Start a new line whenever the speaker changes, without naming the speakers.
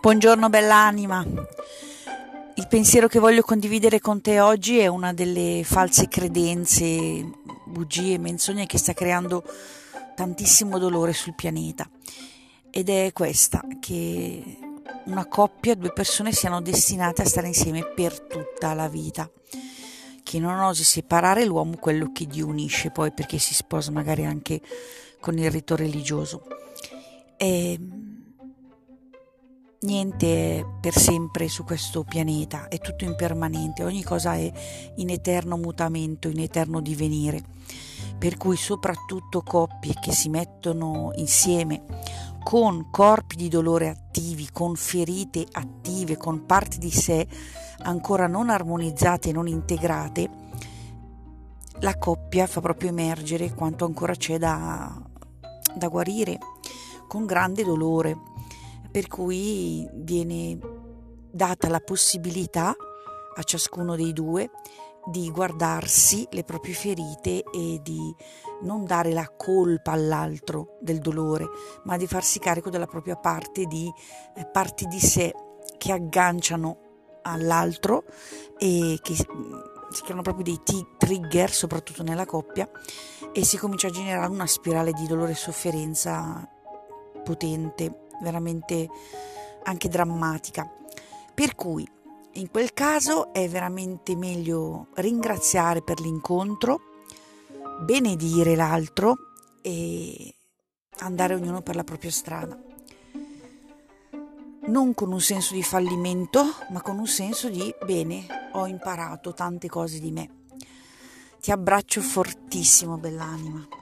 Buongiorno bell'anima. Il pensiero che voglio condividere con te oggi è una delle false credenze, bugie, menzogne che sta creando tantissimo dolore sul pianeta. Ed è questa, che una coppia, due persone siano destinate a stare insieme per tutta la vita. Che non osi separare l'uomo quello che Dio unisce, poi perché si sposa magari anche con il rito religioso. E niente per sempre su questo pianeta, è tutto impermanente, ogni cosa è in eterno mutamento, in eterno divenire. Per cui soprattutto coppie che si mettono insieme con corpi di dolore attivi, con ferite attive, con parti di sé ancora non armonizzate non integrate, la coppia fa proprio emergere quanto ancora c'è da, da guarire con grande dolore per cui viene data la possibilità a ciascuno dei due di guardarsi le proprie ferite e di non dare la colpa all'altro del dolore, ma di farsi carico della propria parte di eh, parti di sé che agganciano all'altro e che mm, si chiamano proprio dei t- trigger, soprattutto nella coppia, e si comincia a generare una spirale di dolore e sofferenza potente veramente anche drammatica. Per cui in quel caso è veramente meglio ringraziare per l'incontro, benedire l'altro e andare ognuno per la propria strada. Non con un senso di fallimento, ma con un senso di bene, ho imparato tante cose di me. Ti abbraccio fortissimo, bell'anima.